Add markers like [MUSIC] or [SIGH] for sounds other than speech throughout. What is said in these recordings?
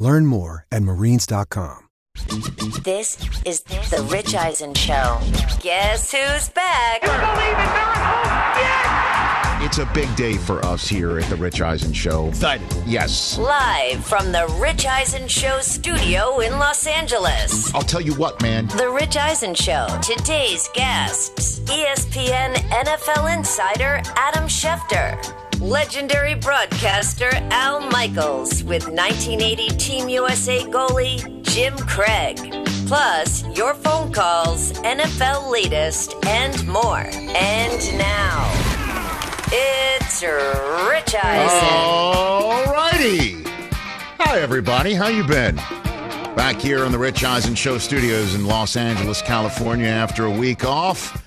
Learn more at marines.com. This is the Rich Eisen Show. Guess who's back? It's a big day for us here at the Rich Eisen Show. Excited. Yes. Live from the Rich Eisen Show studio in Los Angeles. I'll tell you what, man. The Rich Eisen Show. Today's guests ESPN NFL insider Adam Schefter. Legendary broadcaster Al Michaels with 1980 Team USA goalie Jim Craig. Plus, your phone calls, NFL latest, and more. And now, it's Rich Eisen. All righty. Hi, everybody. How you been? Back here on the Rich Eisen Show studios in Los Angeles, California after a week off.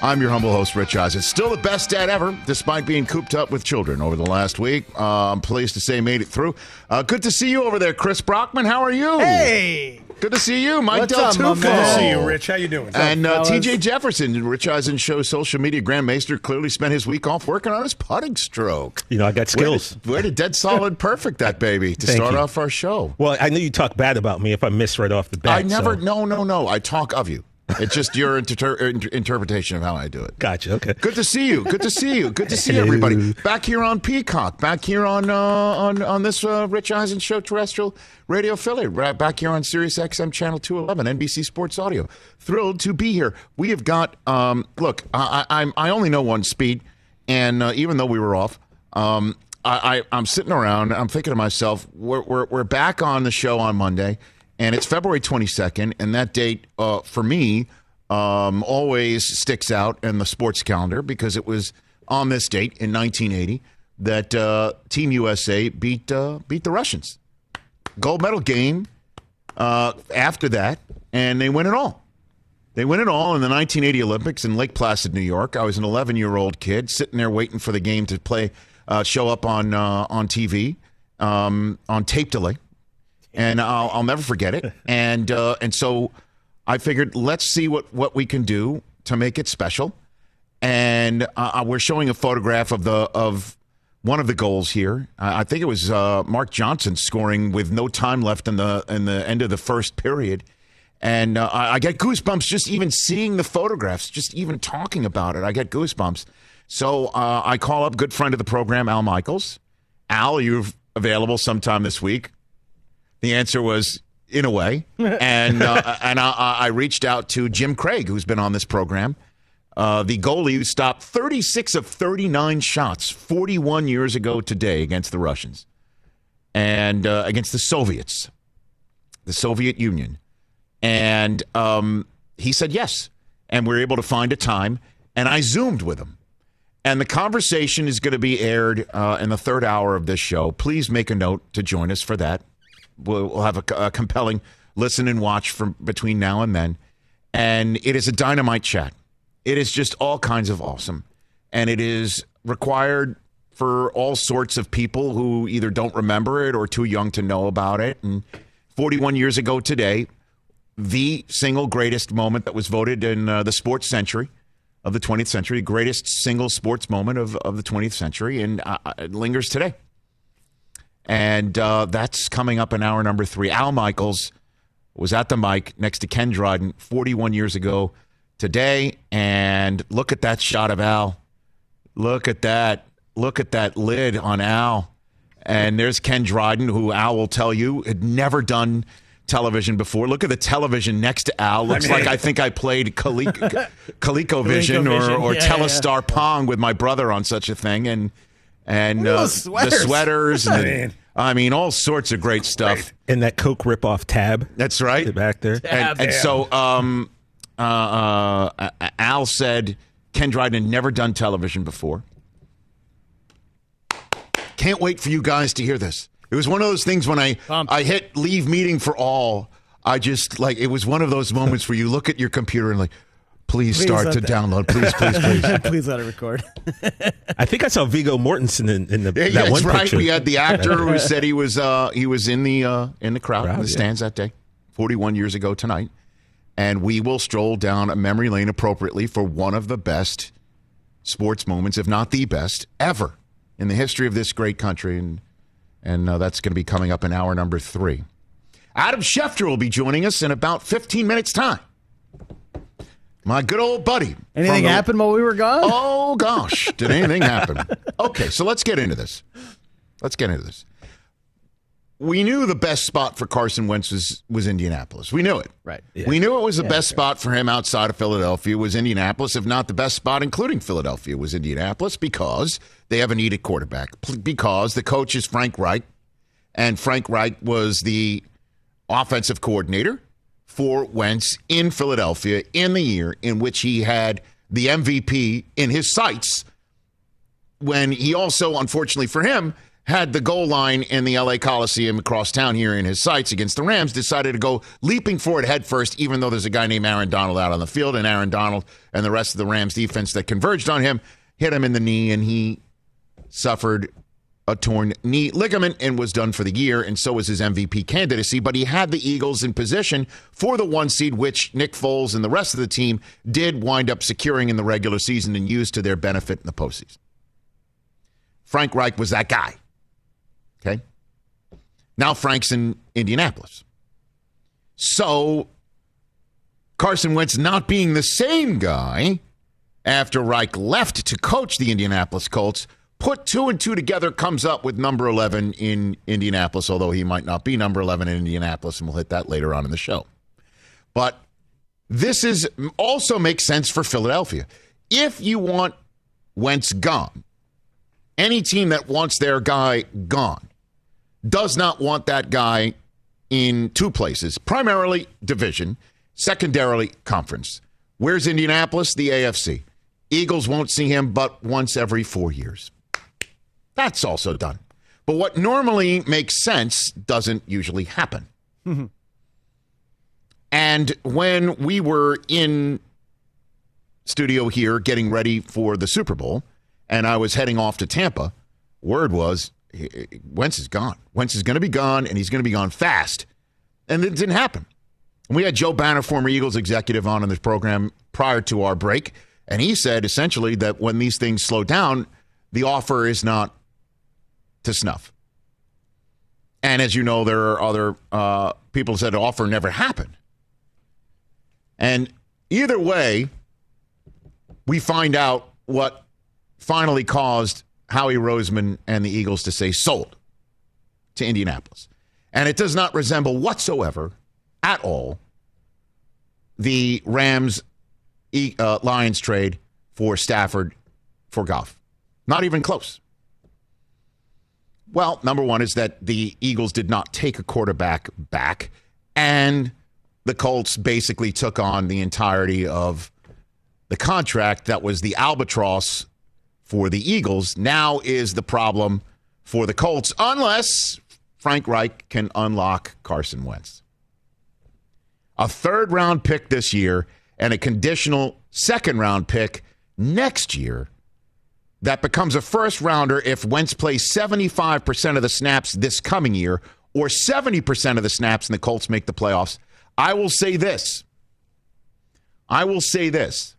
I'm your humble host, Rich Eisen. Still the best dad ever, despite being cooped up with children over the last week. Uh, I'm pleased to say made it through. Uh, good to see you over there, Chris Brockman. How are you? Hey, Good to see you, Mike what's Del up, Tufo. Good to see you, Rich. How you doing? And uh, TJ Jefferson, Rich Eisen Show social media grandmaster, clearly spent his week off working on his putting stroke. You know, I got Where skills. did, where did dead solid [LAUGHS] perfect that baby to Thank start you. off our show? Well, I knew you talk bad about me if I miss right off the bat. I never, so- no, no, no. I talk of you. It's just your inter- inter- interpretation of how I do it. Gotcha. Okay. Good to see you. Good to see you. Good to see everybody. Back here on Peacock. Back here on uh, on on this uh, Rich Eisen Show terrestrial radio affiliate. Right back here on Sirius XM channel 211, NBC Sports Audio. Thrilled to be here. We have got. Um, look, I, I I'm I only know one speed, and uh, even though we were off. Um, I, I, I'm sitting around. I'm thinking to myself, we're, we're, we're back on the show on Monday, and it's February 22nd, and that date uh, for me um, always sticks out in the sports calendar because it was on this date in 1980 that uh, Team USA beat uh, beat the Russians. Gold medal game uh, after that, and they win it all. They win it all in the 1980 Olympics in Lake Placid, New York. I was an 11 year old kid sitting there waiting for the game to play, uh, show up on uh, on TV, um, on tape delay, and I'll, I'll never forget it. [LAUGHS] And uh, and so I figured let's see what what we can do to make it special. And uh, we're showing a photograph of the of one of the goals here. I think it was uh, Mark Johnson scoring with no time left in the in the end of the first period. And uh, I I get goosebumps just even seeing the photographs, just even talking about it. I get goosebumps. So uh, I call up good friend of the program, Al Michaels. Al, you're you available sometime this week? The answer was in a way, [LAUGHS] and uh, and I, I reached out to Jim Craig, who's been on this program, uh, the goalie who stopped 36 of 39 shots 41 years ago today against the Russians and uh, against the Soviets, the Soviet Union, and um, he said yes, and we are able to find a time, and I zoomed with him. And the conversation is going to be aired uh, in the third hour of this show. Please make a note to join us for that. We'll, have a, a compelling listen and watch from between now and then. And it is a dynamite chat. It is just all kinds of awesome. And it is required for all sorts of people who either don't remember it or too young to know about it. And 41 years ago today, the single greatest moment that was voted in uh, the sports century of the 20th century, greatest single sports moment of, of the 20th century, and uh, it lingers today. And uh, that's coming up in hour number three. Al Michaels was at the mic next to Ken Dryden 41 years ago today. And look at that shot of Al. Look at that. Look at that lid on Al. And there's Ken Dryden, who Al will tell you had never done television before. Look at the television next to Al. Looks like I think I played Coleco, ColecoVision [LAUGHS] or, ColecoVision. or Yeah, yeah, Telstar Pong with my brother on such a thing. And and uh, those the sweaters. sweaters [LAUGHS] and Man. I mean all sorts of great stuff. And that Coke ripoff tab That's right. back there. And, and so um, uh, uh, Al said Ken Dryden had never done television before. Can't wait for you guys to hear this. It was one of those things when I Pumped. I hit leave meeting for all. I just like it was one of those moments where you look at your computer and like, please, Please start to that- download, please, please, [LAUGHS] please. Please let it record. I think I saw Viggo Mortensen in, in the, Yeah, that that's one right. picture. We had the actor who [LAUGHS] said he was uh, he was in the uh, in the crowd, in Crowd, the yeah. stands that day, 41 years ago tonight, and we will stroll down a memory lane appropriately for one of the best sports moments, if not the best ever in the history of this great country, and and uh, that's going to be coming up in hour number three. Adam Schefter will be joining us in about 15 minutes time. My good old buddy. Anything the- happened while we were gone? Oh gosh, [LAUGHS] did anything happen? Okay, so let's get into this. Let's get into this. We knew the best spot for Carson Wentz was, was Indianapolis. We knew it. Right. We knew it was the best spot for him outside of Philadelphia was Indianapolis, if not the best spot, including Philadelphia, was Indianapolis because they have a needed quarterback. Because the coach is Frank Reich, and Frank Reich was the offensive coordinator for Wentz in Philadelphia in the year in which he had the MVP in his sights when he also, unfortunately for him, had the goal line in the LA Coliseum across town here in his sights against the Rams, decided to go leaping for it head first, even though there's a guy named Aaron Donald out on the field, and Aaron Donald and the rest of the Rams defense that converged on him hit him in the knee, and he suffered a torn knee ligament and was done for the year, and so was his MVP candidacy. But he had the Eagles in position for the one seed, which Nick Foles and the rest of the team did wind up securing in the regular season and used to their benefit in the postseason. Frank Reich was that guy. Okay. Now Frank's in Indianapolis. So Carson Wentz not being the same guy after Reich left to coach the Indianapolis Colts, put two and two together, comes up with number 11 in Indianapolis, although he might not be number 11 in Indianapolis, and we'll hit that later on in the show. But this is also makes sense for Philadelphia. If you want Wentz gone, any team that wants their guy gone does not want that guy in two places primarily division, secondarily conference. Where's Indianapolis? The AFC. Eagles won't see him but once every four years. That's also done. But what normally makes sense doesn't usually happen. Mm-hmm. and when we were in studio here getting ready for the Super Bowl, and I was heading off to Tampa, word was Wentz is gone. Wentz is going to be gone, and he's going to be gone fast. And it didn't happen. And we had Joe Banner, former Eagles executive, on in this program prior to our break, and he said essentially that when these things slow down, the offer is not to snuff. And as you know, there are other uh, people said offer never happened. And either way, we find out what finally caused Howie Roseman and the Eagles to say sold to Indianapolis. And it does not resemble whatsoever at all the Rams uh, Lions trade for Stafford for Goff. Not even close. Well, number one is that the Eagles did not take a quarterback back, and the Colts basically took on the entirety of the contract that was the albatross for the Eagles. Now is the problem for the Colts, unless Frank Reich can unlock Carson Wentz. A third round pick this year and a conditional second round pick next year that becomes a first rounder if Wentz plays 75% of the snaps this coming year or 70% of the snaps and the Colts make the playoffs. I will say this. I will say this.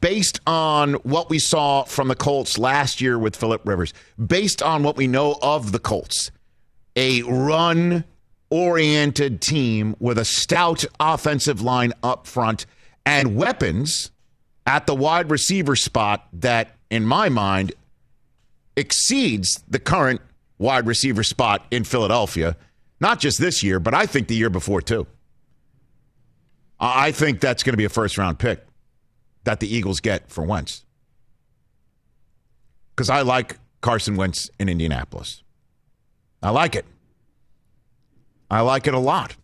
Based on what we saw from the Colts last year with Philip Rivers, based on what we know of the Colts, a run oriented team with a stout offensive line up front and weapons at the wide receiver spot that, in my mind, exceeds the current wide receiver spot in Philadelphia. Not just this year, but I think the year before, too. I think that's going to be a first round pick that the Eagles get for Wentz. Because I like Carson Wentz in Indianapolis. I like it. I like it a lot.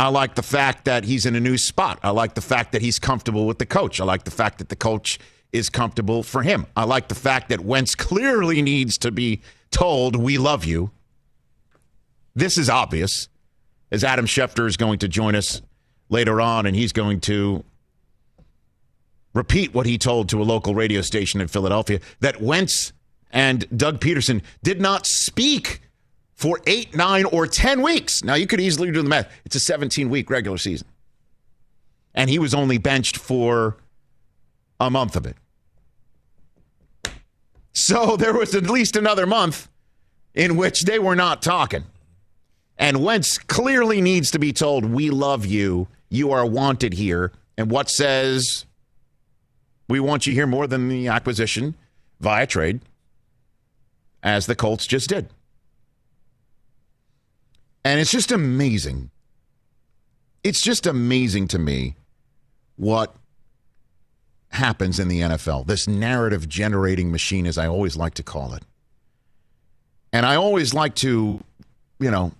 I like the fact that he's in a new spot. I like the fact that he's comfortable with the coach. I like the fact that the coach is comfortable for him. I like the fact that Wentz clearly needs to be told, We love you. This is obvious. as Adam Schefter is going to join us later on, and he's going to repeat what he told to a local radio station in Philadelphia that Wentz and Doug Pederson did not speak for eight, nine, or 10 weeks. Now, you could easily do the math. It's a 17 week regular season. And he was only benched for a month of it. So [LAUGHS] there was at least another month in which they were not talking. And Wentz clearly needs to be told, We love you. You are wanted here. And what says we want you here more than the acquisition via trade, as the Colts just did. And it's just amazing. It's just amazing to me what happens in the NFL. This narrative generating machine, as I always like to call it. And I always like to, you know,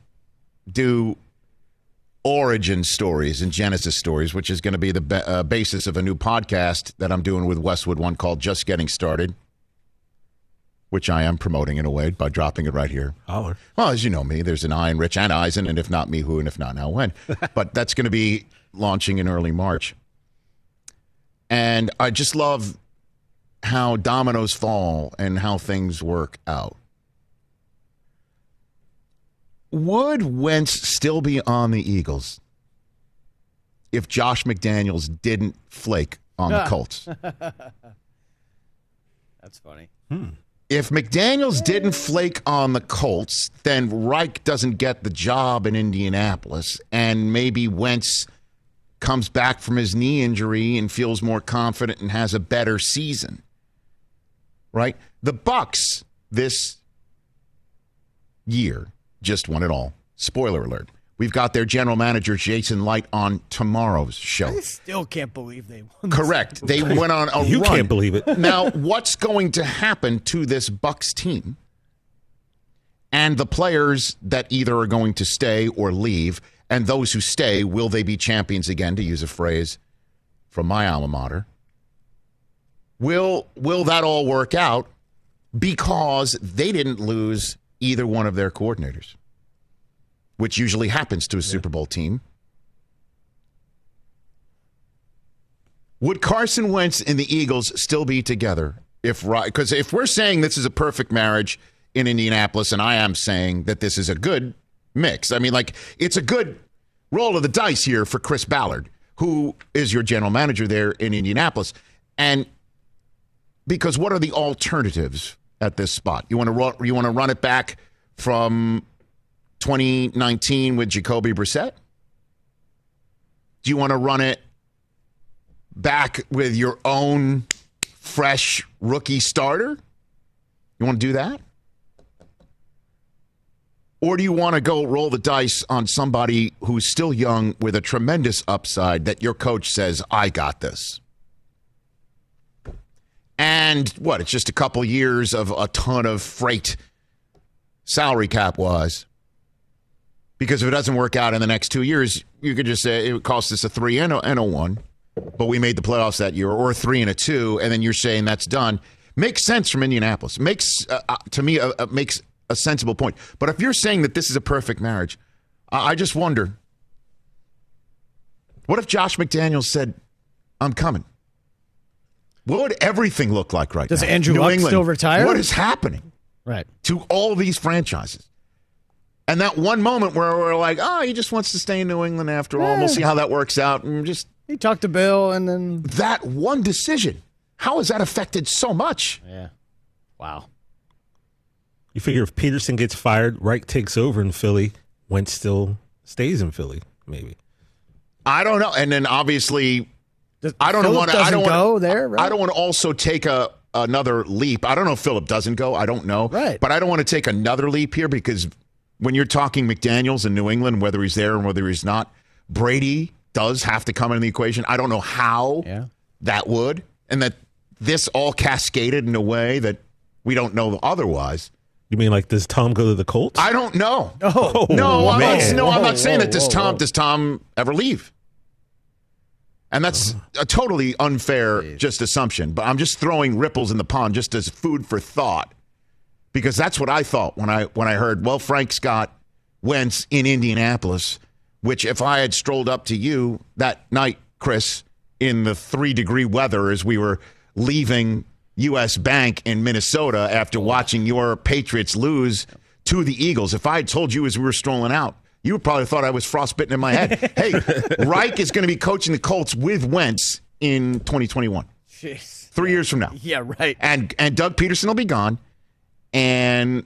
do origin stories and Genesis stories, which is going to be the ba- uh, basis of a new podcast that I'm doing with Westwood One called Just Getting Started, which I am promoting in a way by dropping it right here. Holler. Well, as you know me, there's an I in Rich and Eisen, and if not me, who, and if not now, when. [LAUGHS] but that's going to be launching in early March. And I just love how dominoes fall and how things work out. Would Wentz still be on the Eagles if Josh McDaniels didn't flake on the ah. Colts? [LAUGHS] That's funny. Hmm. If McDaniels didn't flake on the Colts, then Reich doesn't get the job in Indianapolis, and maybe Wentz comes back from his knee injury and feels more confident and has a better season. Right? The Bucs this year just won it all. Spoiler alert. We've got their general manager Jason Licht on tomorrow's show. I still can't believe they won. Correct. [LAUGHS] They went on a You run. can't believe it. [LAUGHS] now, what's going to happen to this Bucs team and the players that either are going to stay or leave, and those who stay, will they be champions again? To use a phrase from my alma mater, will will that all work out? Because they didn't lose either one of their coordinators, which usually happens to a Super Bowl team. Would Carson Wentz and the Eagles still be together if because if we're saying this is a perfect marriage in Indianapolis, and I am saying that this is a good mix. I mean, like it's a good roll of the dice here for Chris Ballard, who is your general manager there in Indianapolis, and because what are the alternatives at this spot? You want to you want to run it back from 2019 with Jacoby Brissett? Do you want to run it back with your own fresh rookie starter? You want to do that? Or do you want to go roll the dice on somebody who's still young with a tremendous upside that your coach says, I got this? And what? It's just a couple years of a ton of freight, salary cap wise. Because if it doesn't work out in the next two years, you could just say it would cost us a three and a, and a one, but we made the playoffs that year, or a three and a two, and then you're saying that's done. Makes sense from Indianapolis. Makes uh, uh, to me uh, uh, makes a sensible point. But if you're saying that this is a perfect marriage, I, I just wonder. What if Josh McDaniels said, "I'm coming"? What would everything look like right Does now? Does Andrew Luck England, still retire? What is happening? Right. to all these franchises. And that one moment where we're like, oh, he just wants to stay in New England after all. and We'll see how that works out. And just He talked to Bill and then. that one decision, how has that affected so much? Yeah. Wow. You figure if Pederson gets fired, Reich takes over in Philly, Wentz still stays in Philly, maybe. I don't know. And then obviously, Does, I don't want to. I don't go wanna, there. Right? I don't want to also take a another leap. I don't know if Philip doesn't go. I don't know. Right. But I don't want to take another leap here because when you're talking McDaniels in New England, whether he's there and whether he's not, Brady does have to come into the equation. I don't know how Yeah. that would, and that this all cascaded in a way that we don't know otherwise. You mean like does Tom go to the Colts? I don't know. Oh, No, I'm not, no, I'm Whoa, not saying whoa, that. Does whoa, Tom whoa. does Tom ever leave? And that's a totally unfair just assumption. But I'm just throwing ripples in the pond just as food for thought, because that's what I thought when I when I heard. Well, Frank Scott Wentz in Indianapolis, which if I had strolled up to you that night, Chris, in the three degree weather as we were leaving U.S. Bank in Minnesota after watching your Patriots lose to the Eagles, if I had told you as we were strolling out, you would probably thought I was frostbitten in my head. [LAUGHS] hey, Reich is going to be coaching the Colts with Wentz in 2021, Jeez. three years from now. Yeah, right. And and Doug Pederson will be gone, and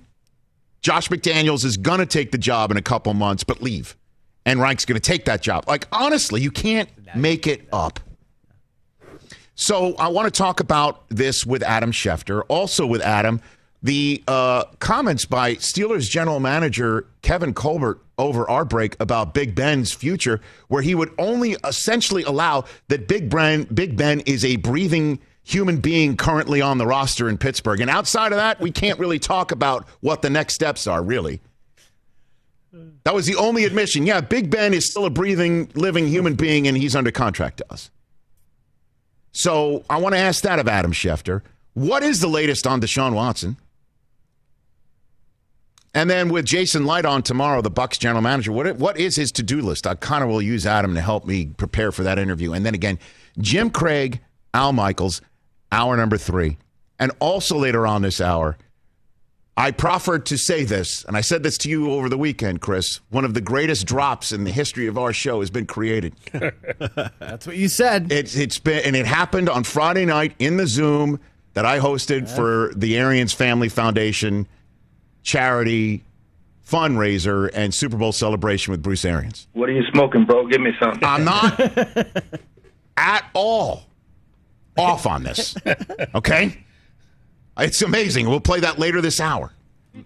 Josh McDaniels is going to take the job in a couple months, but leave, and Reich's going to take that job. Like honestly, you can't make it up. So I want to talk about this with Adam Schefter. Also with Adam, the uh, comments by Steelers general manager Kevin Colbert over our break about Big Ben's future, where he would only essentially allow that Big Ben, Big Ben is a breathing human being currently on the roster in Pittsburgh. And outside of that, we can't really talk about what the next steps are, really. That was the only admission. Yeah, Big Ben is still a breathing, living human being, and he's under contract to us. So I want to ask that of Adam Schefter. What is the latest on Deshaun Watson? And then with Jason Licht on tomorrow, the Bucs general manager, what what is his to do list? I kind of will use Adam to help me prepare for that interview. And then again, Jim Craig, Al Michaels, hour number three, and also later on this hour, I proffered to say this, and I said this to you over the weekend, Chris. One of the greatest drops in the history of our show has been created. [LAUGHS] That's what you said. It's it's been and it happened on Friday night in the Zoom that I hosted for the Arians Family Foundation charity fundraiser and Super Bowl celebration with Bruce Arians. What are you smoking, bro? Give me something. I'm not [LAUGHS] at all off on this. [LAUGHS] Okay? It's amazing. We'll play that later this hour.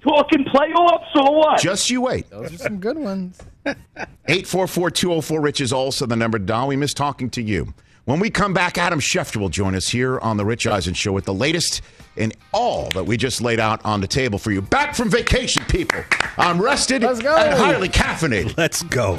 Talking playoffs or what? Just you wait. Those are some good ones. [LAUGHS] 844 204 Rich is also the number to dial. We miss talking to you. When we come back, Adam Schefter will join us here on The Rich Eisen Show with the latest in all that we just laid out on the table for you. Back from vacation, people. I'm rested Let's go. and highly caffeinated. Let's go.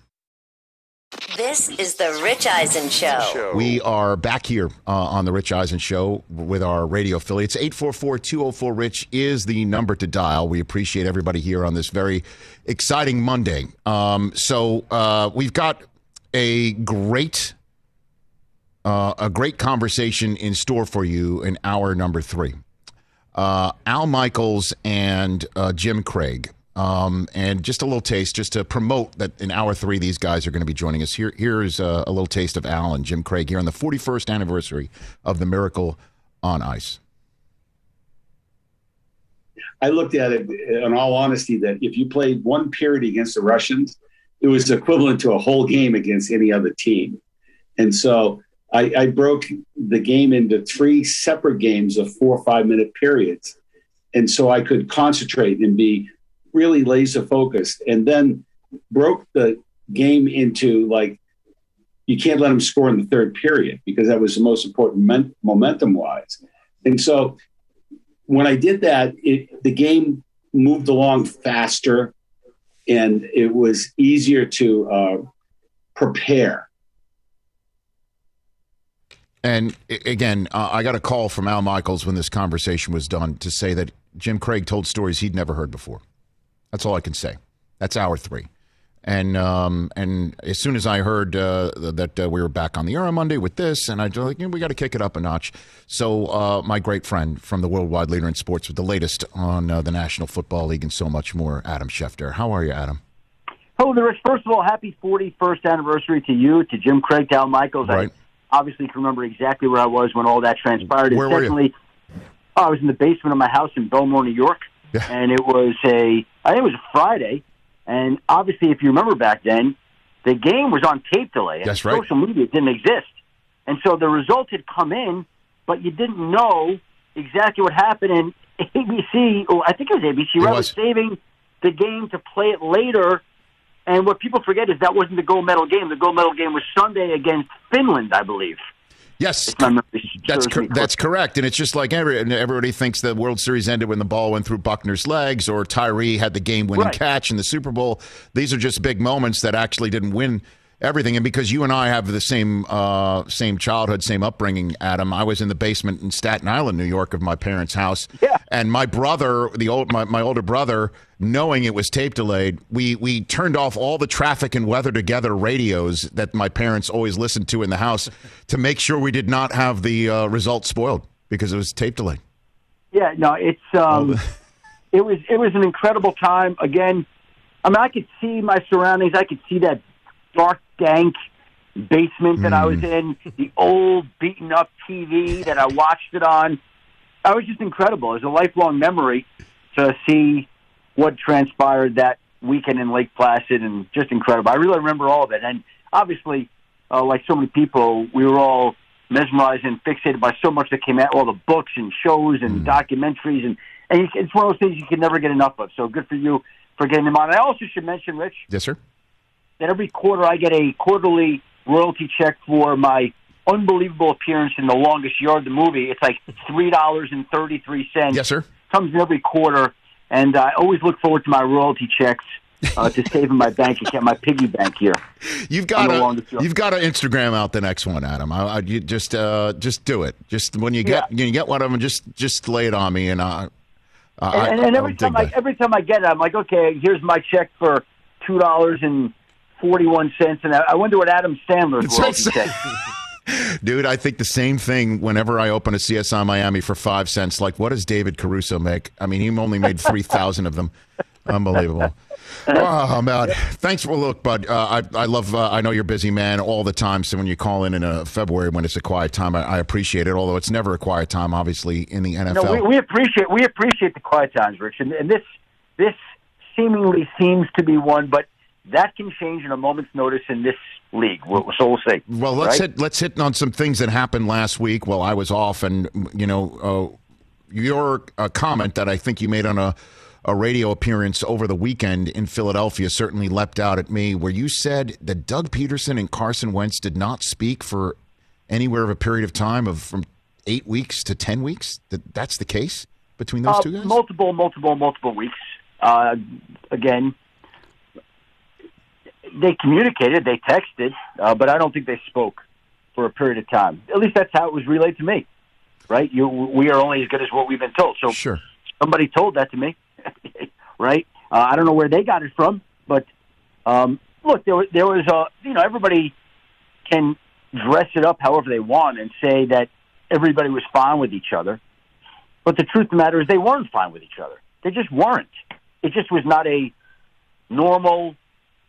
This is the Rich Eisen Show. We are back here uh, on the Rich Eisen Show with our radio affiliates. 844-204-RICH is the number to dial. We appreciate everybody here on this very exciting Monday. Um, so uh, we've got a great uh, a great conversation in store for you in hour number three. Uh, Al Michaels and uh, Jim Craig. Um, and just a little taste, just to promote that in hour three, these guys are going to be joining us. Here, here's a, a little taste of Al and Jim Craig here on the 41st anniversary of the Miracle on Ice. I looked at it in all honesty that if you played one period against the Russians, it was equivalent to a whole game against any other team. And so I, I broke the game into three separate games of four or five minute periods. And so I could concentrate and be really laser focused. And then broke the game into like, you can't let them score in the third period because that was the most important momentum wise. And so when I did that, it, the game moved along faster and it was easier to uh, prepare. And again, uh, I got a call from Al Michaels when this conversation was done to say that Jim Craig told stories he'd never heard before. That's all I can say. That's hour three. And um, and as soon as I heard uh, that uh, we were back on the air on Monday with this, and I was like, you know, we got to kick it up a notch. So uh, my great friend from the worldwide leader in sports with the latest on uh, the National Football League and so much more, Adam Schefter. How are you, Adam? Hello, Rich. First of all, happy 41st anniversary to you, to Jim Craig, to Al Michaels. Right. I obviously can remember exactly where I was when all that transpired. Where were you? Oh, I was in the basement of my house in Bellmore, New York, Yeah. and it was a I think it was a Friday, and obviously, if you remember back then, the game was on tape delay. and That's right. Social media didn't exist, and so the result had come in, but you didn't know exactly what happened. And ABC, or oh, I think it was ABC, It right, was saving the game to play it later. And what people forget is that wasn't the gold medal game. The gold medal game was Sunday against Finland, I believe. Yes, If my memory That's cor- that's correct, and it's just like every, everybody thinks the World Series ended when the ball went through Buckner's legs, or Tyree had the game-winning Right. catch in the Super Bowl. These are just big moments that actually didn't win everything. And because you and I have the same uh, same childhood, same upbringing, Adam, I was in the basement in Staten Island, New York, of my parents' house, Yeah. and my brother, the old my, my older brother, knowing it was tape delayed, we we turned off all the traffic and weather together radios that my parents always listened to in the house [LAUGHS] to make sure we did not have the uh, results spoiled because it was tape delayed. Yeah, no, it's um, [LAUGHS] it was it was an incredible time. Again, I mean, I could see my surroundings. I could see that dark, dank basement that I was in, the old, beaten up TV that I watched it on. I was just incredible. It was a lifelong memory to see what transpired that weekend in Lake Placid, and just incredible. I really remember all of it, and obviously, uh, like so many people, we were all mesmerized and fixated by so much that came out, all the books and shows and documentaries, and and it's one of those things you can never get enough of. So good for you for getting them on. I also should mention, Rich, Yes, sir. That every quarter I get a quarterly royalty check for my unbelievable appearance in The Longest Yard, of the movie. It's like three dollars and thirty three cents. Yes, sir. Comes every quarter, and I always look forward to my royalty checks uh, to save in my bank account, my piggy bank here. You've got to along the field. you've got to Instagram out the next one, Adam. I, I, you just uh, just do it. Just when you get Yeah. when you get one of them, just just lay it on me, and I. I And, and, I'll every dig time I that. every time I get it, I'm like, okay, here's my check for two dollars and forty one cents, and I, wonder what Adam Sandler's royalty check. [LAUGHS] Dude, I think the same thing whenever I open a CSI Miami for five cents. Like, what does David Caruso make? I mean, he only made 3,000 of them. Unbelievable. Oh, man. Thanks for a look, bud. Uh, I, I love, uh, I know you're busy man all the time. So when you call in in uh, February when it's a quiet time, I, I appreciate it. Although it's never a quiet time, obviously, in the NFL. No, we, we appreciate we appreciate the quiet times, Rich, and, and this this seemingly seems to be one, but that can change in a moment's notice in this league. So we'll see. Well, let's right? hit let's hit on some things that happened last week while I was off, and you know, uh, your uh, comment that I think you made on a a radio appearance over the weekend in Philadelphia certainly leapt out at me, where you said that Doug Pederson and Carson Wentz did not speak for anywhere of a period of time of from eight weeks to ten weeks. That that's the case between those Uh, two guys. multiple, multiple, multiple weeks. Uh, again, they communicated, they texted, uh, but I don't think they spoke for a period of time. At least that's how it was relayed to me. Right? You, we are only as good as what we've been told. So sure. somebody told that to me, [LAUGHS] right? Uh, I don't know where they got it from, but um, look, there was, there was a you know everybody can dress it up however they want and say that everybody was fine with each other, but the truth of the matter is they weren't fine with each other. They just weren't. It just was not a normal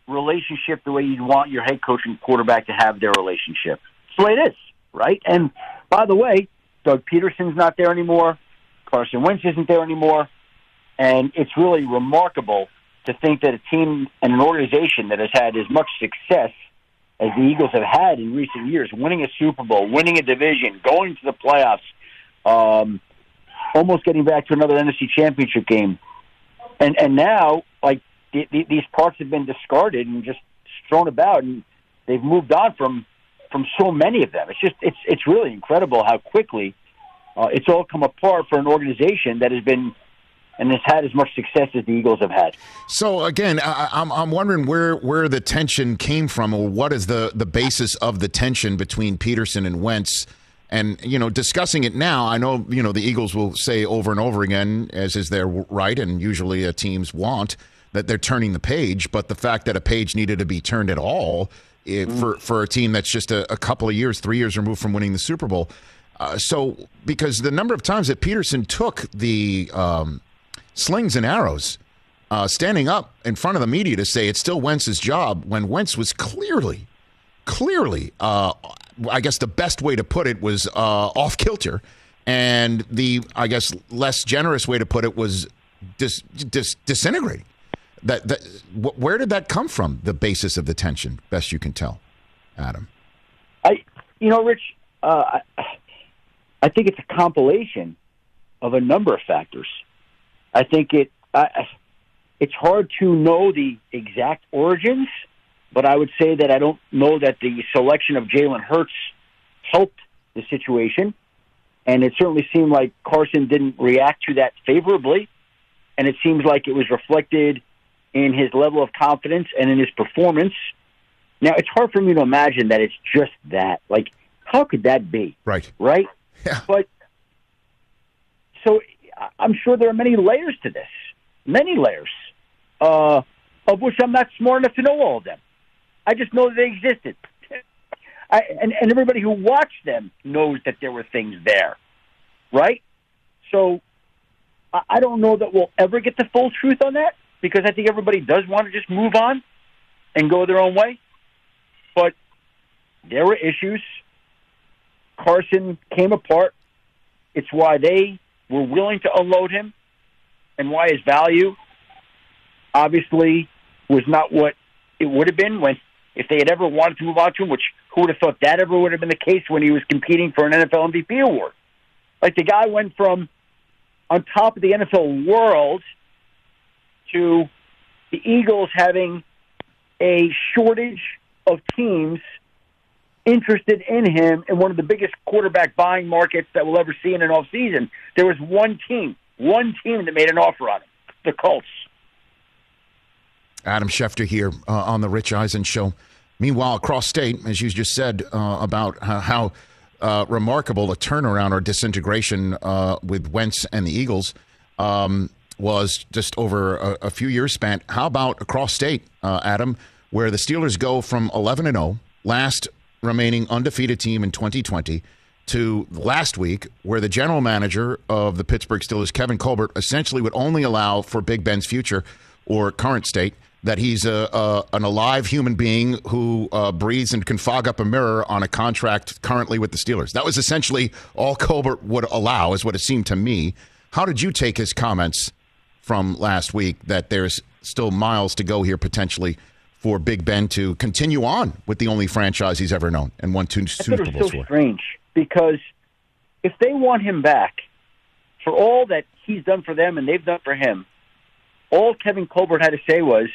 relationship the way you'd want your head coach and quarterback to have their relationship. It's the way it is, right? And by the way, Doug Pederson's not there anymore. Carson Wentz isn't there anymore. And it's really remarkable to think that a team and an organization that has had as much success as the Eagles have had in recent years, winning a Super Bowl, winning a division, going to the playoffs, um, almost getting back to another NFC Championship game, and and now like the, the, these parts have been discarded and just thrown about, and they've moved on from from so many of them. It's just it's it's really incredible how quickly uh, it's all come apart for an organization that has been and has had as much success as the Eagles have had. So again, I, I'm I'm wondering where where the tension came from, or what is the the basis of the tension between Pederson and Wentz. And you know, discussing it now, I know you know the Eagles will say over and over again, as is their right, and usually a teams want that they're turning the page. But the fact that a page needed to be turned at all it, mm. for for a team that's just a, a, couple of years, three years removed from winning the Super Bowl. Uh, so because the number of times that Pederson took the um, slings and arrows, uh, standing up in front of the media to say it's still Wentz's job when Wentz was clearly, clearly, uh, I guess the best way to put it was uh, off kilter. And the, I guess, less generous way to put it was dis, dis, disintegrating. That, that, where did that come from? The basis of the tension, best you can tell, Adam. I, you know, Rich, uh, I, think it's a compilation of a number of factors. I think it I, it's hard to know the exact origins, but I would say that I don't know that the selection of Jalen Hurts helped the situation, and it certainly seemed like Carson didn't react to that favorably, and it seems like it was reflected in his level of confidence and in his performance. Now, it's hard for me to imagine that it's just that. Like, how could that be? Right. Right? [LAUGHS] Yeah. But so I'm sure there are many layers to this, many layers, uh, of which I'm not smart enough to know all of them. I just know that they existed. I, and, and everybody who watched them knows that there were things there, right? So I, I don't know that we'll ever get the full truth on that because I think everybody does want to just move on and go their own way. But there were issues. Carson came apart. It's why they were willing to unload him and why his value obviously was not what it would have been when if they had ever wanted to move on to him, which who would have thought that ever would have been the case when he was competing for an NFL MVP award? Like the guy went from on top of the NFL world to the Eagles having a shortage of teams interested in him in one of the biggest quarterback buying markets that we'll ever see in an off season. There was one team, one team that made an offer on him, the Colts. Adam Schefter here uh, on the Rich Eisen show. Meanwhile, across state, as you just said uh, about how, how uh, remarkable a turnaround or disintegration uh, with Wentz and the Eagles um, was just over a, a, few years spent. How about across state, uh, Adam, where the Steelers go from 11 and 0, last remaining undefeated team in 2020 to last week, where the general manager of the Pittsburgh Steelers, Kevin Colbert, essentially would only allow for Big Ben's future or current state that he's a, a an alive human being who uh, breathes and can fog up a mirror on a contract currently with the Steelers. That was essentially all Colbert would allow, is what it seemed to me. How did you take his comments from last week that there's still miles to go here potentially for Big Ben to continue on with the only franchise he's ever known and won two Super Bowls so for. strange because if they want him back for all that he's done for them and they've done for him, all Kevin Colbert had to say was,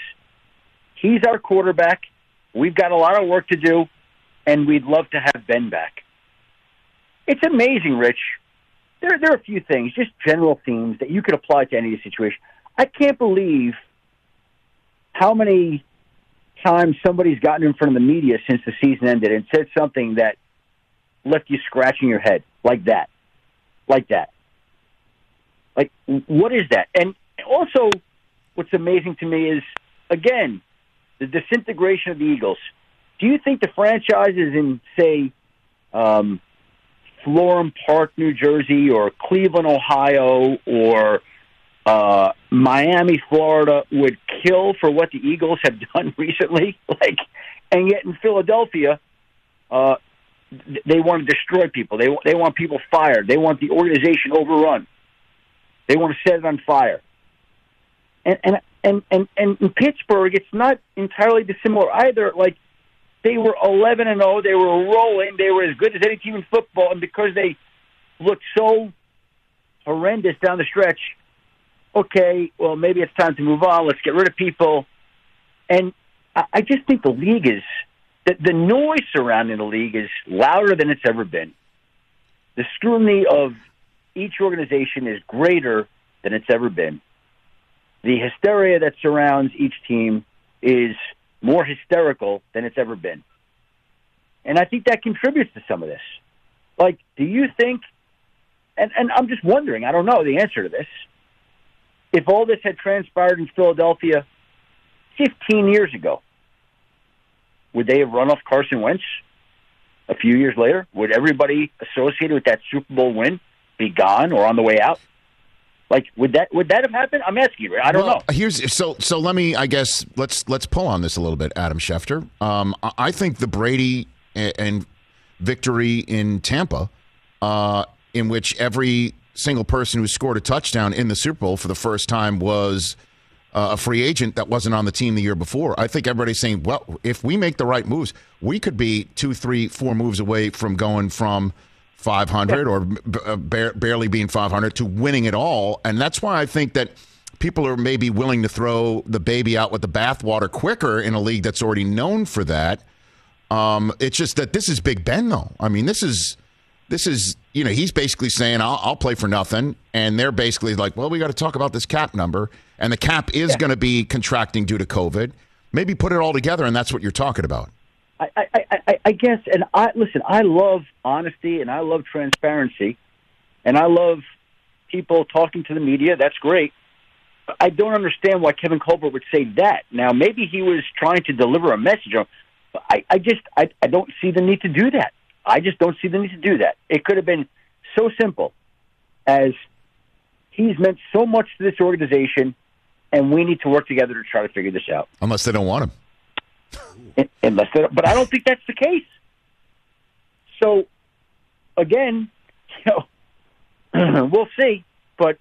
"He's our quarterback. We've got a lot of work to do, and we'd love to have Ben back." It's amazing, Rich. There, there are a few things, just general themes that you could apply to any situation. I can't believe how many times somebody's gotten in front of the media since the season ended and said something that left you scratching your head like that, like that. Like, what is that? And also, what's amazing to me is, again, the disintegration of the Eagles. Do you think the franchises in, say, um, Florham Park, New Jersey, or Cleveland, Ohio, or uh, Miami, Florida would kill for what the Eagles have [LAUGHS] done recently. [LAUGHS] Like, and yet in Philadelphia, uh, they want to destroy people. They they want people fired. They want the organization overrun. They want to set it on fire. and and and and, and in Pittsburgh, it's not entirely dissimilar either. Like they were 11 and 0, they were rolling, they were as good as any team in football, and because they looked so horrendous down the stretch, okay, well maybe it's time to move on. Let's get rid of people, and I, just think the league is the, the noise surrounding the league is louder than it's ever been. The scrutiny of each organization is greater than it's ever been. The hysteria that surrounds each team is more hysterical than it's ever been. And I think that contributes to some of this. Like, do you think, and, and I'm just wondering, I don't know the answer to this. If all this had transpired in Philadelphia 15 years ago, would they have run off Carson Wentz a few years later? Would everybody associated with that Super Bowl win be gone or on the way out? Like, would that would that have happened? I'm asking you. I don't well, know. Here's so so. Let me. I guess let's let's pull on this a little bit, Adam Schefter. Um, I- think the Brady and, and victory in Tampa, uh, in which every single person who scored a touchdown in the Super Bowl for the first time was uh, a free agent that wasn't on the team the year before. I think everybody's saying, well, if we make the right moves, we could be two, three, four moves away from going from 500 or uh, ba- barely being 500 to winning it all. And that's why I think that people are maybe willing to throw the baby out with the bathwater quicker in a league that's already known for that. Um, it's just that this is Big Ben, though. I mean, this is this is you know he's basically saying I'll, I'll play for nothing, and they're basically like, well, we got to talk about this cap number, and the cap is going to be contracting due to COVID. Maybe put it all together, and that's what you're talking about. I, I, I, I guess, and I listen. I love honesty and I love transparency, and I love people talking to the media. That's great. But I don't understand why Kevin Colbert would say that. Now, maybe he was trying to deliver a message. But I, I just, I, I don't see the need to do that. I just don't see the need to do that. It could have been so simple as he's meant so much to this organization, and we need to work together to try to figure this out. Unless they don't want him. Unless, they, but I don't think that's the case. So, again, [LAUGHS] you know, [CLEARS THROAT] we'll see. But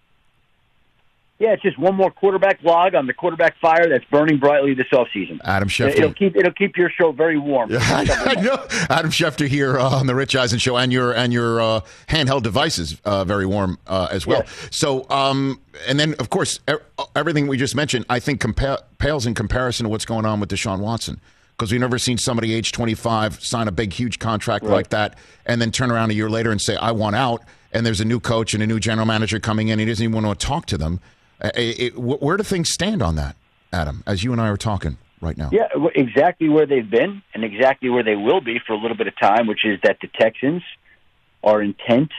yeah, it's just one more quarterback log on the quarterback fire that's burning brightly this offseason. Adam Schefter. It'll keep it'll keep your show very warm. [LAUGHS] I know. Adam Schefter here uh, on the Rich Eisen show, and your and your uh, handheld devices uh, very warm uh, as well. So, um, and then of course everything we just mentioned, I think compa- pales in comparison to what's going on with Deshaun Watson. Because we've never seen somebody age 25 sign a big, huge contract like that and then turn around a year later and say, I want out. And there's a new coach and a new general manager coming in. He doesn't even want to talk to them. It- it- where do things stand on that, Adam, as you and I are talking right now? Yeah, exactly where they've been and exactly where they will be for a little bit of time, which is that the Texans are intent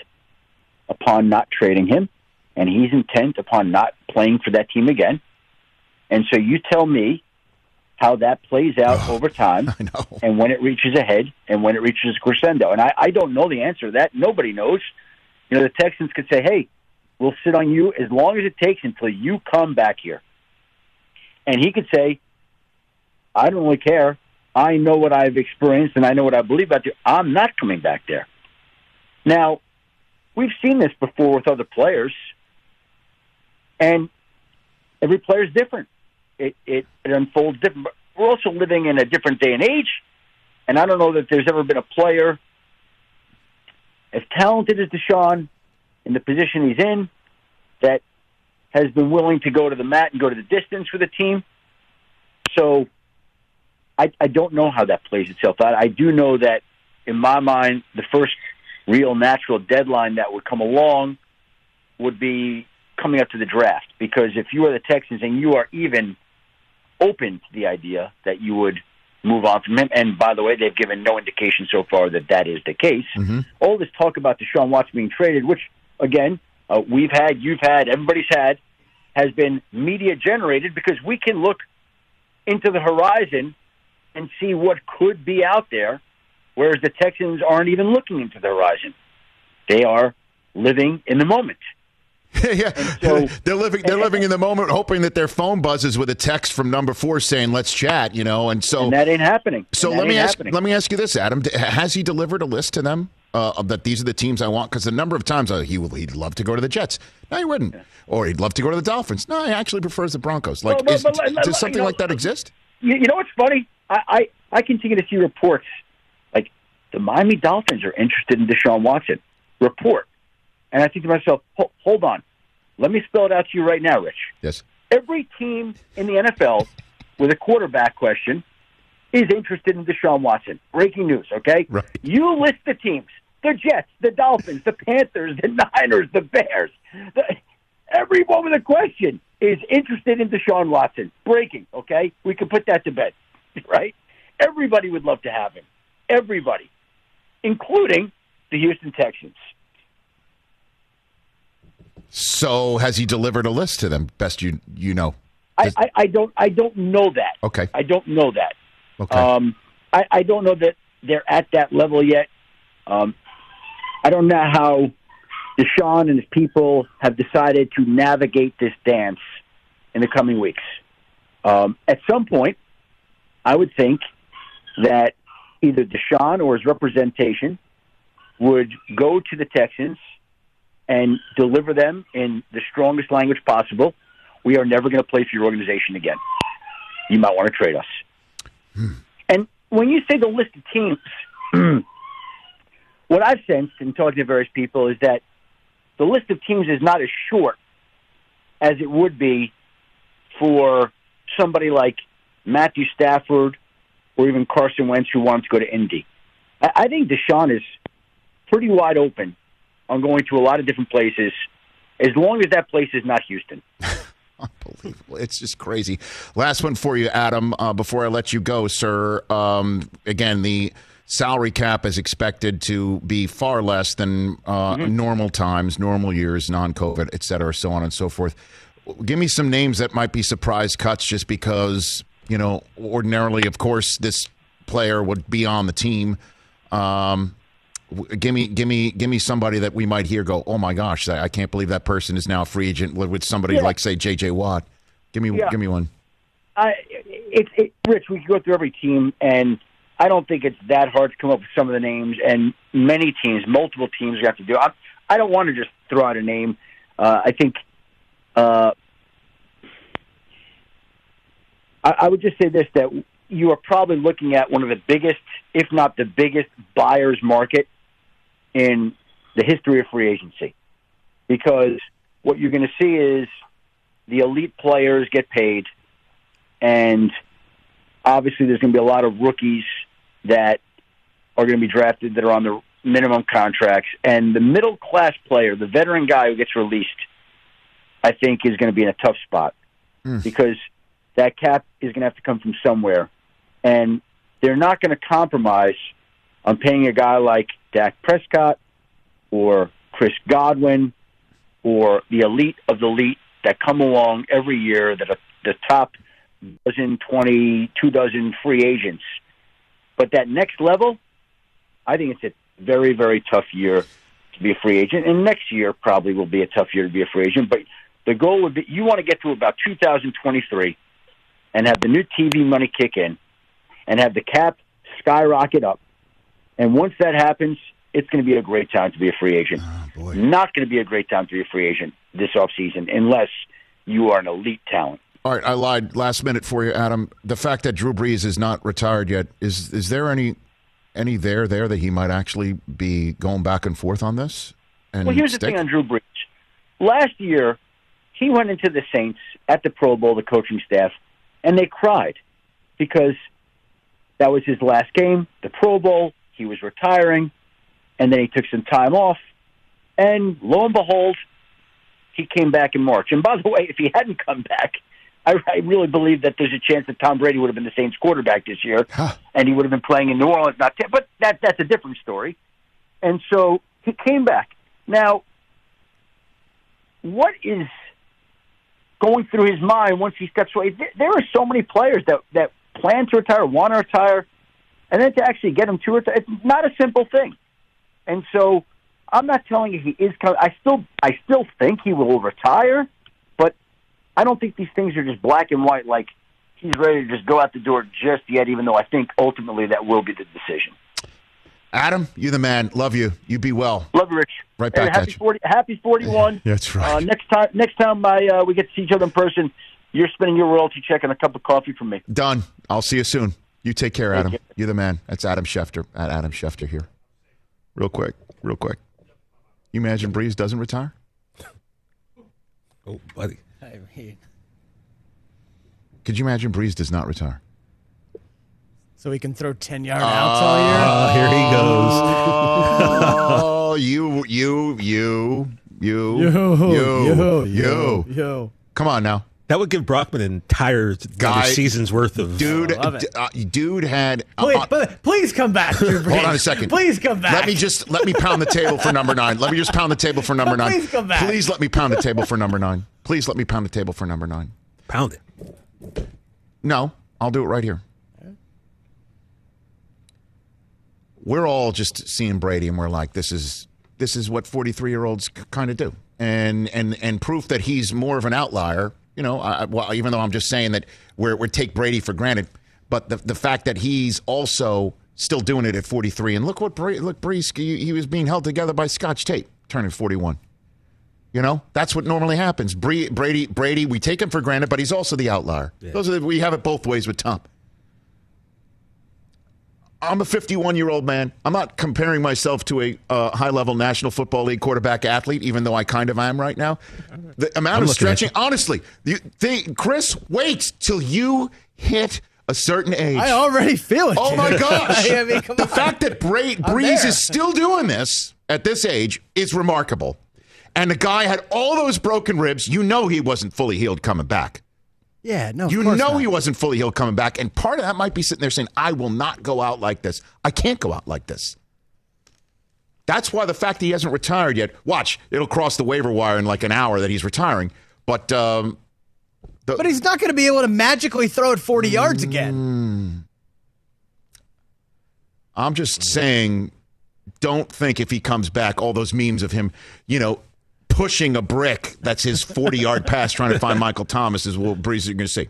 upon not trading him, and he's intent upon not playing for that team again. And so you tell me how that plays out [SIGHS] over time and when it reaches a head and when it reaches crescendo. And I, I don't know the answer to that. Nobody knows. You know, the Texans could say, hey, we'll sit on you as long as it takes until you come back here. And he could say, I don't really care. I know what I've experienced and I know what I believe about you. I'm not coming back there. Now, we've seen this before with other players, and every player is different. It, it, it unfolds different. But we're also living in a different day and age, and I don't know that there's ever been a player as talented as Deshaun in the position he's in that has been willing to go to the mat and go to the distance for the team. So I, I don't know how that plays itself out. I do know that in my mind, the first real natural deadline that would come along would be coming up to the draft. Because if you are the Texans and you are even open to the idea that you would move on from him, and by the way, they've given no indication so far that that is the case. All this talk about Deshaun Watson being traded, which again uh, we've had, you've had, everybody's had, has been media generated because we can look into the horizon and see what could be out there, whereas the Texans aren't even looking into the horizon. They are living in the moment. [LAUGHS] yeah, [LAUGHS] they're living. They're living in the moment, hoping that their phone buzzes with a text from number four saying "Let's chat." You know, and so And that ain't happening. So let me ask. happening. Let me ask you this, Adam: Has he delivered a list to them uh, that these are the teams I want? Because the number of times uh, he will, he'd love to go to the Jets. No, he wouldn't. Or he'd love to go to the Dolphins. No, he actually prefers the Broncos. Like, Well, is, but let- does something you know, like that exist? You, you know what's funny? I, I I continue to see reports like the Miami Dolphins are interested in Deshaun Watson. Report, and I think to myself, hold on, let me spell it out to you right now, Rich. Yes. Every team in the NFL with a quarterback question is interested in Deshaun Watson. Breaking news, okay? Right. You list the teams: the Jets, the Dolphins, the Panthers, the Niners, the Bears. The, everyone with a question is interested in Deshaun Watson. Breaking, okay? We can put that to bed, [LAUGHS] right? Everybody would love to have him. Everybody, including the Houston Texans. So has he delivered a list to them? Best you you know. I, I, I don't I don't know that. Okay. I don't know that. Okay. Um, I, I don't know that they're at that level yet. Um, I don't know how Deshaun and his people have decided to navigate this dance in the coming weeks. Um, at some point, I would think that either Deshaun or his representation would go to the Texans and deliver them in the strongest language possible. We are never going to play for your organization again. You might want to trade us. Hmm. And when you say the list of teams, [CLEARS THROAT] what I've sensed in talking to various people is that the list of teams is not as short as it would be for somebody like Matthew Stafford or even Carson Wentz who wanted to go to Indy. I think Deshaun is pretty wide open on going to a lot of different places as long as that place is not Houston. [LAUGHS] Unbelievable. It's just crazy. Last one for you, Adam, uh, before I let you go, sir. Um, again, the salary cap is expected to be far less than uh, normal times, normal years, non COVID, et cetera, so on and so forth. Give me some names that might be surprise cuts just because, you know, ordinarily, of course, this player would be on the team. Um, give me, give me, give me somebody that we might hear go, oh my gosh, I can't believe that person is now a free agent with somebody Yeah. like say J.J. Watt. Give me, Yeah. give me one. I, it's it, Rich. We could go through every team, and I don't think it's that hard to come up with some of the names. And many teams, multiple teams, you have to do. I, I don't want to just throw out a name. Uh, I think. Uh, I, I would just say this: that you are probably looking at one of the biggest, if not the biggest, buyers market in the history of free agency, because what you're going to see is the elite players get paid and obviously there's going to be a lot of rookies that are going to be drafted that are on the minimum contracts, and the middle class player, the veteran guy who gets released, I think is going to be in a tough spot. Mm. Because that cap is going to have to come from somewhere, and they're not going to compromise on paying a guy like Dak Prescott or Chris Godwin or the elite of the elite that come along every year that are the top dozen, twenty, two dozen free agents. But that next level, I think it's a very, very tough year to be a free agent. And next year probably will be a tough year to be a free agent. But the goal would be you want to get to about 2023 and have the new TV money kick in and have the cap skyrocket up. And once that happens, it's going to be a great time to be a free agent. Ah, not going to be a great time to be a free agent this offseason unless you are an elite talent. All right, I lied. Last minute for you, Adam. The fact that Drew Brees is not retired yet is is there any any there there that he might actually be going back and forth on this? And Well, here's the thing on Drew Brees. Last year, he went into the Saints at the Pro Bowl, the coaching staff, and they cried because that was his last game, the Pro Bowl. He was retiring, and then he took some time off. And lo and behold, he came back in March. And by the way, if he hadn't come back, I, I really believe that there's a chance that Tom Brady would have been the Saints quarterback this year, and he would have been playing in New Orleans. Not, but that that's a different story. And so he came back. Now, what is going through his mind once he steps away? There- There are so many players that that plan to retire, want to retire, and then to actually get him to retire. It's not a simple thing. And so, I'm not telling you he is coming. I still, I still think he will retire, but I don't think these things are just black and white. Like he's ready to just go out the door just yet. Even though I think ultimately that will be the decision. Adam, you're the man. Love you. You be well. Love you, Rich. Right Hey, back happy at you. forty. Happy forty-one. [LAUGHS] That's right. Uh, next time, next time I, uh, we get to see each other in person, you're spending your royalty check and a cup of coffee from me. Done. I'll see you soon. You take care, Thank Adam. you. You're the man. That's Adam Schefter. At Adam Schefter here. Real quick. Real quick. You imagine Brees doesn't retire? Oh, buddy. I mean, Could you imagine Brees does not retire? so we can throw 10 yard outs all ah, year? Oh, here he goes. Oh, [LAUGHS] you, you, you, you, Yo, you, yo, you. yo, yo. Come on now, That would give Brockman an entire Guy- season's worth of. dude. love it. d- uh, dude had. Please, uh, please come back. [LAUGHS] Drew Hold on a second. Please come back. Let me just let me pound the table for number nine. Let me just pound the table for number nine. please come back. Please let me pound the table for number nine. Please let me pound the table for number nine. Pound it. No, I'll do it right here. We're all just seeing Brady, and we're like, this is this is what forty three year olds kind of do, and and and proof that he's more of an outlier. You know, I, well, even though I'm just saying that we're we take Brady for granted, but the the fact that he's also still doing it at 43, and look what Brady, look Brees, he, he was being held together by Scotch tape, turning 41. You know, that's what normally happens. Brady, Brady, Brady, we take him for granted, but he's also the outlier. Those are the, we have it both ways with Tom. I'm a 51 year old man. I'm not comparing myself to a uh, high level National Football League quarterback athlete, even though I kind of am right now. The amount I'm of stretching, honestly, you think, Chris, wait till you hit a certain age. I already feel it. Oh my gosh! [LAUGHS] I mean, the on. fact that Bra- Brees is still doing this at this age is remarkable. And the guy had all those broken ribs. You know he wasn't fully healed coming back. Yeah, no. You know not. he wasn't fully healed coming back. And part of that might be sitting there saying, I will not go out like this. I can't go out like this. That's why the fact that he hasn't retired yet, watch, it'll cross the waiver wire in like an hour that he's retiring. But um, But he's not going to be able to magically throw it 40 yards again. I'm just saying, don't think if he comes back, all those memes of him, you know, pushing a brick that's his 40 yard [LAUGHS] pass trying to find Michael Thomas is what Brees you're going to see.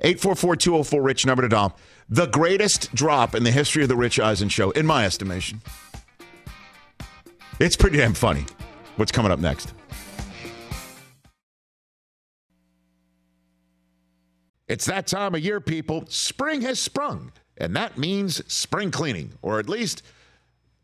844 204 Rich, number to dial. The greatest drop in the history of the Rich Eisen show, in my estimation. It's pretty damn funny. What's coming up next? It's that time of year, people. Spring has sprung, and that means spring cleaning, or at least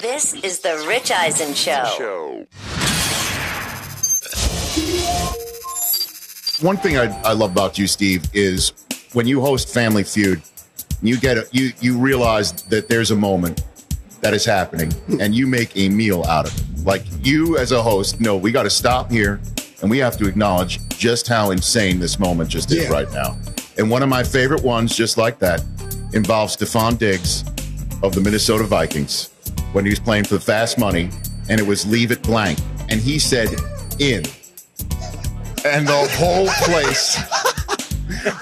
This is the Rich Eisen Show. One thing I, I love about you, Steve, is when you host Family Feud, you get a, you you realize that there's a moment that is happening, hmm. and you make a meal out of it. Like you as a host, no, we got to stop here, and we have to acknowledge just how insane this moment just is Yeah. right now. And one of my favorite ones, just like that, involves Stefon Diggs of the Minnesota Vikings when he was playing for the fast money, and it was leave it blank, and he said in, and the whole place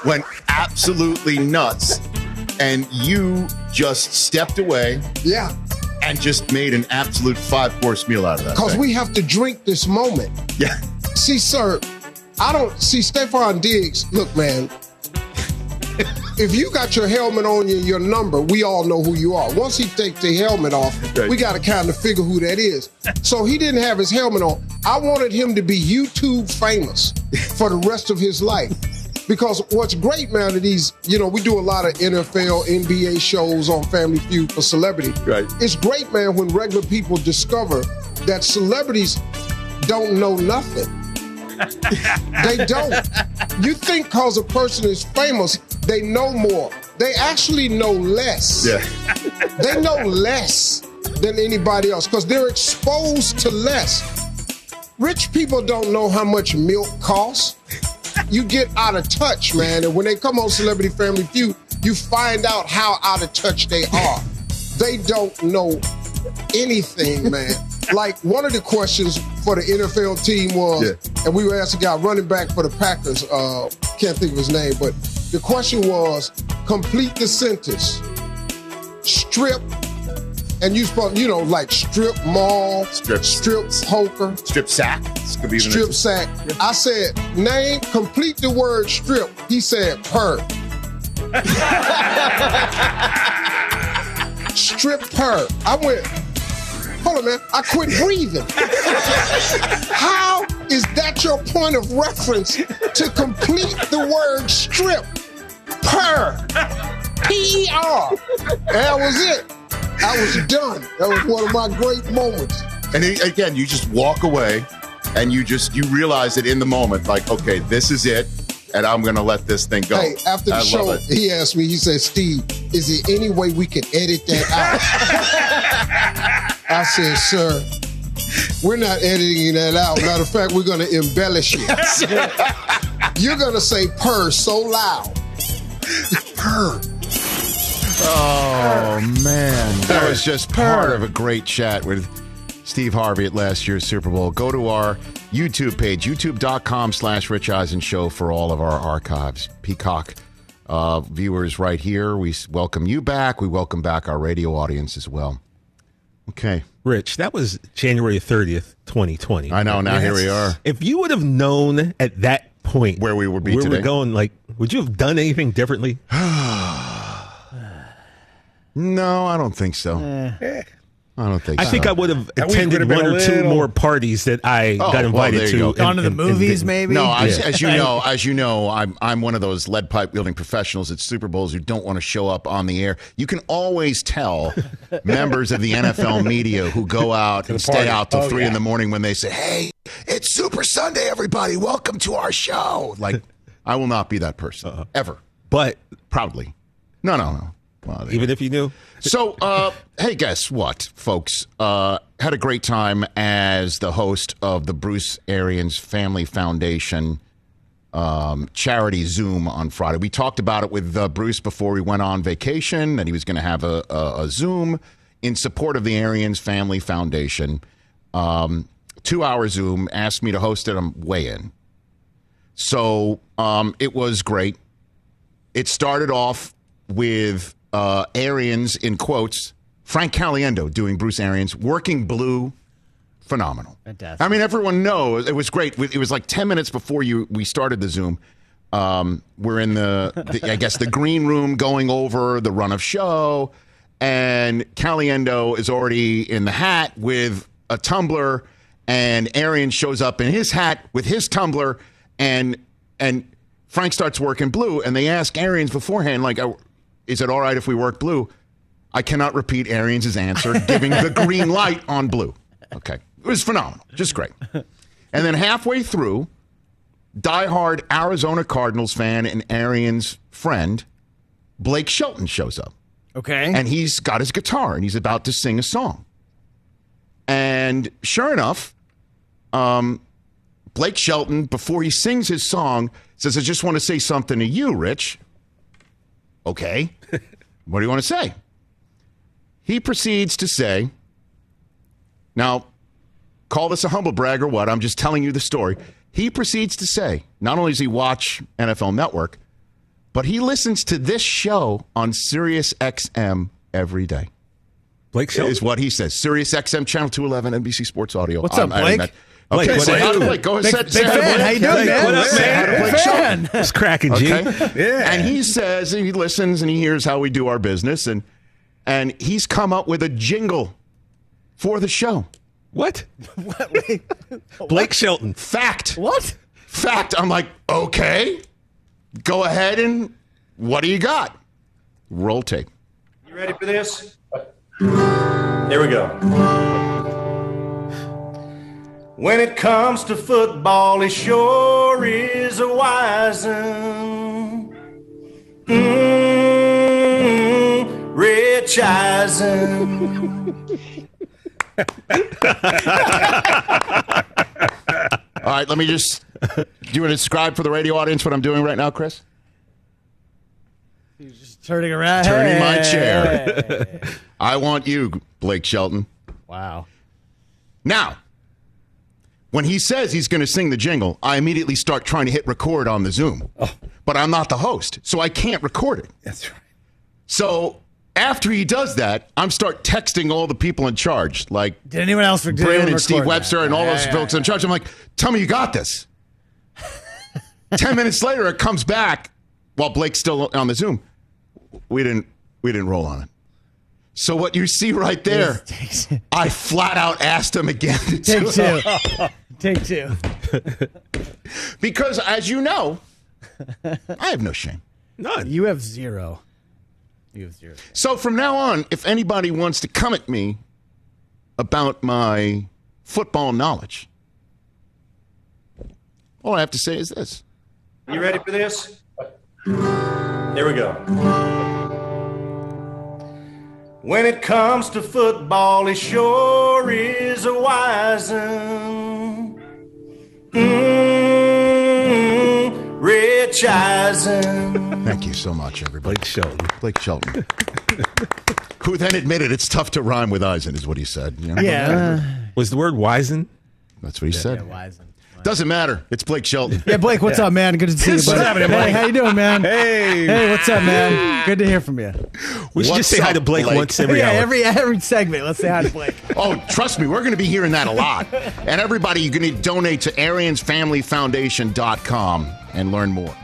[LAUGHS] went absolutely nuts, and you just stepped away Yeah. and just made an absolute five course meal out of that. Because we have to drink this moment. yeah. See, sir, I don't see Stefon Diggs. Look, man, if you got your helmet on you, your number, we all know who you are. Once he takes the helmet off, we got to kind of figure who that is. [LAUGHS] So he didn't have his helmet on. I wanted him to be YouTube famous [LAUGHS] for the rest of his life. Because what's great, man, of these, you know, we do a lot of NFL, NBA shows on Family Feud for celebrity. Right. It's great, man, when regular people discover that celebrities don't know nothing. They don't. You think because a person is famous, they know more. They actually know less. Yeah. They know less than anybody else because they're exposed to less. Rich people don't know how much milk costs. You get out of touch, man. And when they come on Celebrity Family Feud, you find out how out of touch they are. They don't know anything, man. [LAUGHS] like one of the questions for the NFL team was, Yeah. and we were asked a guy running back for the Packers, uh, can't think of his name, but the question was complete the sentence. Strip, and you supposed, you know, like strip mall, Strip. strip poker, Strip sack. Could be even strip sack. I said, name, complete the word strip. He said, per. [LAUGHS] strip her. I went, hold on, man. I quit breathing. How is that your point of reference to complete the word strip? Per. P E R. That was it. I was done. That was one of my great moments. And again, you just walk away and you just you realize it in the moment, like, okay, this is it, and I'm gonna let this thing go. Hey, after the I show, he asked me, he said, Steve, is there any way we can edit that out? [LAUGHS] I said, sir, we're not editing that out. Matter of fact, we're going to embellish it. [LAUGHS] You're going to say purr so loud. Purr. Oh man, that was just part of a great chat with Steve Harvey at last year's Super Bowl. Go to our YouTube page, youtube.com slash Rich Eisen Show for all of our archives. Peacock uh, viewers right here, we welcome you back. We welcome back our radio audience as well. Okay. Rich, that was January 30th, 2020. I know, now here we are. If you would have known at that point Where we would be where today. we're going, like, would you have done anything differently? [SIGHS] No, I don't think so. I don't think I so. think I would have attended one a or two more parties that I Oh, got well, invited there you to. go. Gone to the and- and movies, didn't. maybe. No, as, Yeah. as you know, as you know, I'm I'm one of those lead pipe wielding professionals at Super Bowls who don't want to show up on the air. You can always tell [LAUGHS] members of the NFL media who go out and stay party. out till Oh, three in the morning when they say, "Hey, it's Super Sunday, everybody! Welcome to our show." Like, I will not be that person Uh-huh. ever. But Proudly, no, no, no. Even if you knew, so, uh, hey, guess what, folks? Uh, had a great time as the host of the Bruce Arians Family Foundation um, charity Zoom on Friday. We talked about it with uh, Bruce before we went on vacation that he was going to have a, a, a Zoom in support of the Arians Family Foundation. Um, two hour Zoom, asked me to host it. I'm way in. So um, it was great. It started off with uh, Arians in quotes, Frank Caliendo doing Bruce Arians, working blue, phenomenal. Fantastic. I mean, everyone knows it was great. It was like ten minutes before you we started the Zoom. Um, we're in the, the I guess the green room going over the run of show, and Caliendo is already in the hat with a tumbler, and Arian shows up in his hat with his tumbler, and and Frank starts working blue, and they ask Arians beforehand, like, "Oh, "Is it all right if we work blue?" I cannot repeat Arians' answer, giving the green [LAUGHS] light on blue. Okay, it was phenomenal, just great. And then halfway through, diehard Arizona Cardinals fan and Arians friend, Blake Shelton, shows up. Okay. And he's got his guitar and he's about to sing a song. And sure enough, um, Blake Shelton, before he sings his song, says, I just want to say something to you, Rich. Okay. what do you want to say? He proceeds to say, now, call this a humble brag or what? I'm just telling you the story. He proceeds to say, not only does he watch NFL Network, but he listens to this show on Sirius XM every day. Blake Shelton. Is what he says. Sirius XM Channel 211, NBC Sports Audio. What's up, I'm Blake? That. Blake, Okay, what say up? hi to Blake. Go ahead. Big, say- big say hi to fan. Blake. How you doing, Blake, man? what up, Say hi to man? Big fan. [LAUGHS] It's cracking, G. Okay. Yeah. And he says he listens and he hears how we do our business and and he's come up with a jingle for the show. What? [LAUGHS] Blake Shelton. Fact. What? Fact. I'm like, okay. Go ahead and what do you got? Roll tape. You ready for this? Here we go. When it comes to football, he sure is a wise one. Mm, Rich Eisen. [LAUGHS] All right, let me just do you want to describe for the radio audience what I'm doing right now, Chris? He's just turning around. Turning my chair. [LAUGHS] I want you, Blake Shelton. Wow. Now, when he says he's going to sing the jingle, I immediately start trying to hit record on the Zoom. But I'm not the host, so I can't record it. That's right. So after he does that, I'm start texting all the people in charge, like Did anyone else? Did Brandon anyone and Steve Webster that? and all Yeah, those yeah, folks in charge. I'm like, tell me you got this. [LAUGHS] Ten minutes later, it comes back while Blake's still on the Zoom. We didn't we didn't roll on it. So what you see right there, I flat out asked him again [LAUGHS] to do take [LAUGHS] two. Take two. [LAUGHS] because as you know, I have no shame. None. You have zero. You have zero. So from now on, if anybody wants to come at me about my football knowledge, all I have to say is this. You ready for this? Here we go. When it comes to football, he sure is a wise one. Mm, Rich Eisen. Thank you so much, everybody. Blake Shelton. Blake Shelton. Who then admitted it's tough to rhyme with Eisen, is what he said. you know? Yeah. Was the word wizen? That's what he said. Yeah, Wisen. Doesn't matter. It's Blake Shelton. Yeah, Blake, what's up, man? Good to see you, What's buddy. happening, hey, Blake? how you doing, man? Hey. Hey, what's up, man? Good to hear from you. We should What's just say hi to Blake, Blake? once every yeah, hour. every every segment. Let's say hi to Blake. [LAUGHS] Oh, trust me, we're going to be hearing that a lot. And everybody, you're going to donate to AriansFamilyFoundation.com and learn more.